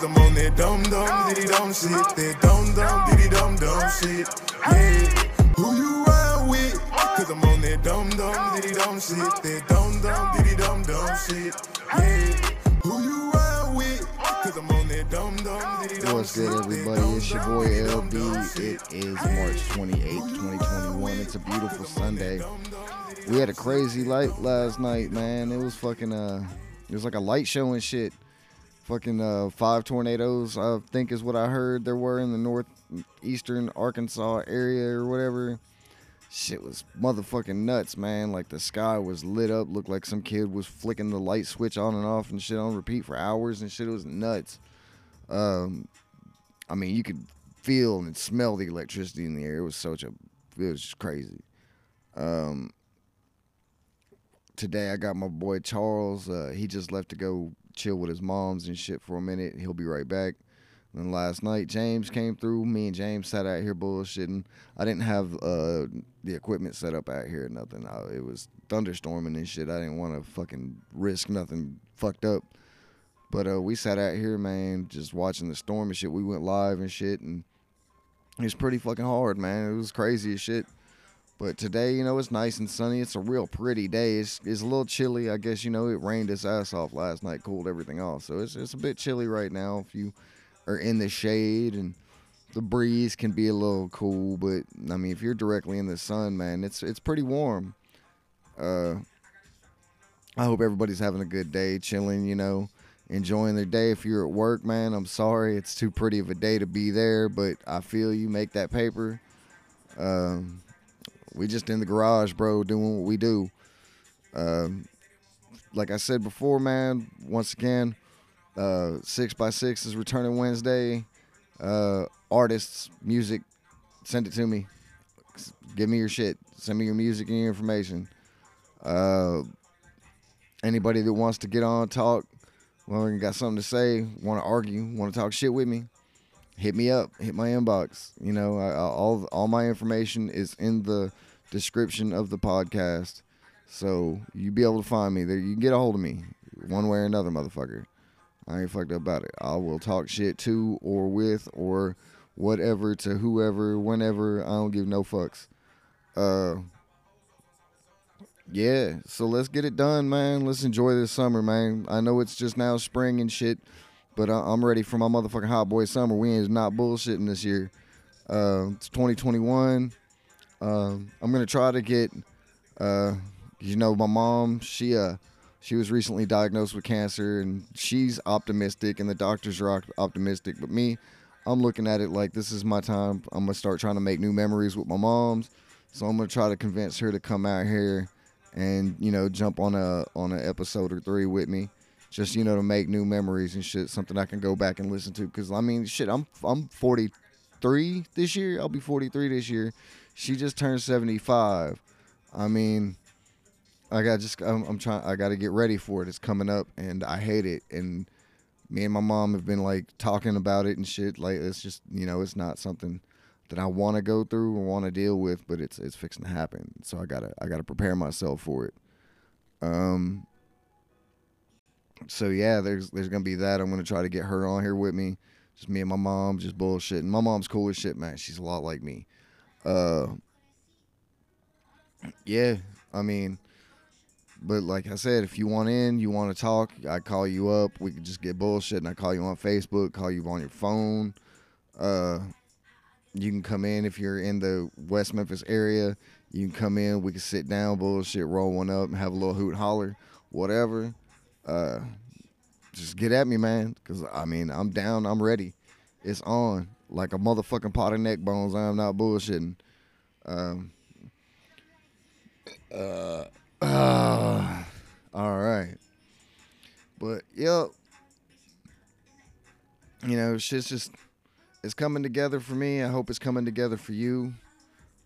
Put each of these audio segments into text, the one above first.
Cause I'm on that dum dum diddy dum shit. That dum dum diddy dum dum shit. Yeah. Who you ride with? Cause I'm on that dum dum diddy dum shit. That dum dum diddy dum dum shit. Yeah. Who you ride with? Cause I'm on that dum dum diddy dum What's good, everybody? It's your boy LB. It is March 28, 2021. It's a beautiful Sunday. We had a crazy light last night, man. It was fucking, uh, it was like a light show and shit. Fucking, uh, five tornadoes, I think is what I heard there were in the northeastern Arkansas area or whatever. Shit was motherfucking nuts, man. Like the sky was lit up, looked like some kid was flicking the light switch on and off and shit on repeat for hours and shit. It was nuts. Um, I mean, you could feel and smell the electricity in the air. It was such a, it was just crazy. Um, today I got my boy Charles. Uh, he just left to go chill with his moms and shit for a minute. He'll be right back. Then last night James came through. Me and James sat out here bullshitting. I didn't have uh, the equipment set up out here. Or nothing. I, it was thunderstorming and shit. I didn't want to fucking risk nothing fucked up. But uh, we sat out here, man, just watching the storm and shit. We went live and shit, and it was pretty fucking hard, man. It was crazy as shit. But today, you know, it's nice and sunny. It's a real pretty day. It's, it's a little chilly. I guess, you know, it rained its ass off last night, cooled everything off. So it's, it's a bit chilly right now if you are in the shade and the breeze can be a little cool. But, I mean, if you're directly in the sun, man, it's, it's pretty warm. Uh, I hope everybody's having a good day, chilling, you know enjoying their day. If you're at work, man, I'm sorry. It's too pretty of a day to be there, but I feel you make that paper. Um, we just in the garage, bro, doing what we do. Um, like I said before, man, once again, uh, Six by Six is returning Wednesday. Uh, artists, music, send it to me. Give me your shit. Send me your music and your information. Uh, anybody that wants to get on, talk, well, got something to say, want to argue, want to talk shit with me, hit me up, hit my inbox. You know, I, I, all all my information is in the description of the podcast, so you be able to find me there. You can get a hold of me one way or another, motherfucker. I ain't fucked up about it. I will talk shit to or with or whatever to whoever, whenever. I don't give no fucks. Uh, yeah, so let's get it done, man. Let's enjoy this summer, man. I know it's just now spring and shit, but I- am ready for my motherfucking hot boy summer. We ain't not bullshitting this year. Uh, it's 2021. Uh, I'm gonna try to get, uh, you know, my mom. She uh, she was recently diagnosed with cancer, and she's optimistic, and the doctors are optimistic. But me, I'm looking at it like this is my time. I'm gonna start trying to make new memories with my mom's. So I'm gonna try to convince her to come out here and you know jump on a on an episode or three with me just you know to make new memories and shit something i can go back and listen to because i mean shit i'm i'm 43 this year i'll be 43 this year she just turned 75 i mean i got just i'm, I'm trying i got to get ready for it it's coming up and i hate it and me and my mom have been like talking about it and shit like it's just you know it's not something that I want to go through or want to deal with, but it's it's fixing to happen. So I gotta I gotta prepare myself for it. Um. So yeah, there's there's gonna be that. I'm gonna try to get her on here with me. Just me and my mom, just bullshitting. My mom's cool as shit, man. She's a lot like me. Uh. Yeah, I mean, but like I said, if you want in, you want to talk, I call you up. We can just get bullshit, and I call you on Facebook, call you on your phone. Uh, you can come in if you're in the West Memphis area. You can come in. We can sit down, bullshit, roll one up, and have a little hoot holler, whatever. Uh, just get at me, man. Cause I mean, I'm down. I'm ready. It's on like a motherfucking pot of neck bones. I'm not bullshitting. Um. Uh. uh all right. But yep. You know, shit's just it's coming together for me. I hope it's coming together for you.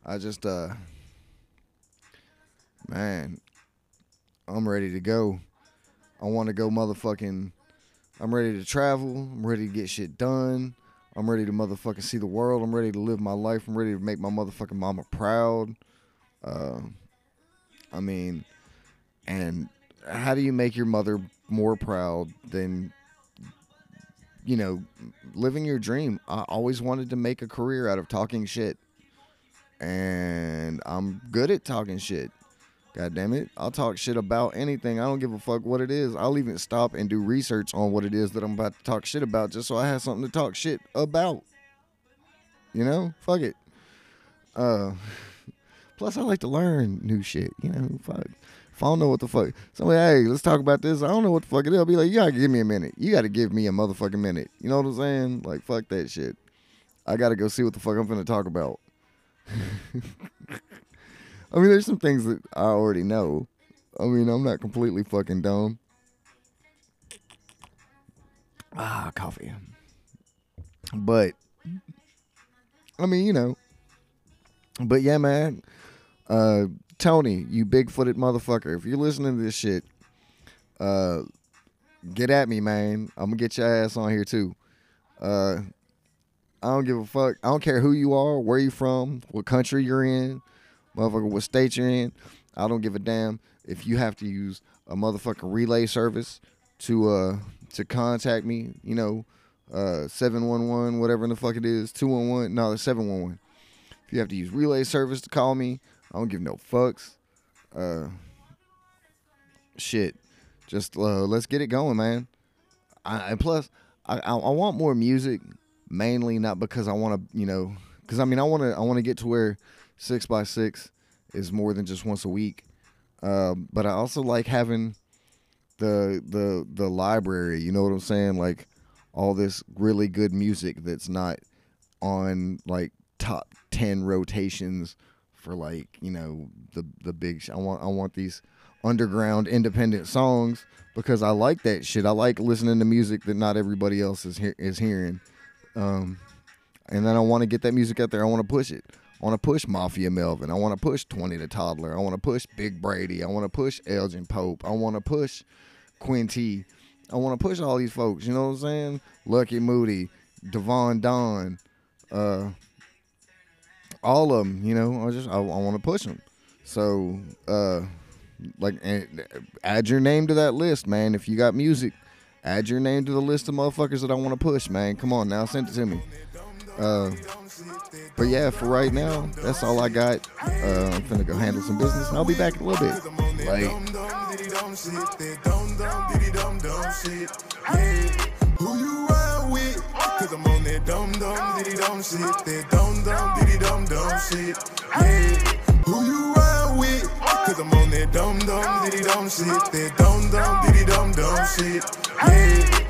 I just uh man, I'm ready to go. I want to go motherfucking I'm ready to travel. I'm ready to get shit done. I'm ready to motherfucking see the world. I'm ready to live my life. I'm ready to make my motherfucking mama proud. Uh, I mean, and how do you make your mother more proud than you know, living your dream. I always wanted to make a career out of talking shit. And I'm good at talking shit. God damn it. I'll talk shit about anything. I don't give a fuck what it is. I'll even stop and do research on what it is that I'm about to talk shit about just so I have something to talk shit about. You know? Fuck it. Uh plus I like to learn new shit, you know, fuck. If I don't know what the fuck, somebody, hey, let's talk about this. I don't know what the fuck it is. I'll be like, you gotta give me a minute. You gotta give me a motherfucking minute. You know what I'm saying? Like, fuck that shit. I gotta go see what the fuck I'm finna talk about. I mean, there's some things that I already know. I mean, I'm not completely fucking dumb. Ah, coffee. But, I mean, you know. But yeah, man. Uh, Tony, you big footed motherfucker. If you're listening to this shit, uh, get at me, man. I'm gonna get your ass on here too. Uh, I don't give a fuck. I don't care who you are, where you from, what country you're in, motherfucker, what state you're in. I don't give a damn if you have to use a motherfucking relay service to uh to contact me. You know, uh, seven one one, whatever the fuck it is, two one one. No, it's seven one one. If you have to use relay service to call me, I don't give no fucks. Uh, shit, just uh, let's get it going, man. I, and plus, I, I I want more music, mainly not because I want to, you know, because I mean I want to I want to get to where six by six is more than just once a week. Uh, but I also like having the the the library. You know what I'm saying? Like all this really good music that's not on like top ten rotations for like you know the the big. Sh- I want I want these underground independent songs because I like that shit. I like listening to music that not everybody else is he- is hearing. Um, and then I want to get that music out there. I want to push it. I want to push Mafia Melvin. I want to push 20 the Toddler. I want to push Big Brady. I want to push Elgin Pope. I want to push Quinty. I want to push all these folks. You know what I'm saying? Lucky Moody, Devon Don, uh, all of them. You know, I just I, I want to push them. So, uh, like, add your name to that list, man. If you got music, add your name to the list of motherfuckers that I want to push, man. Come on now, send it to me. Uh, but yeah, for right now, that's all I got. Uh, I'm finna go handle some business. and I'll be back in a little bit. Like, Who you ride with? Cause I'm on that dumb dumb diddy dumb shit. That dumb dumb diddy dumb dumb shit. Yeah. Who you ride with? Cause I'm on that dumb dumb diddy dumb shit. That dumb dumb diddy dumb dumb shit. Yeah.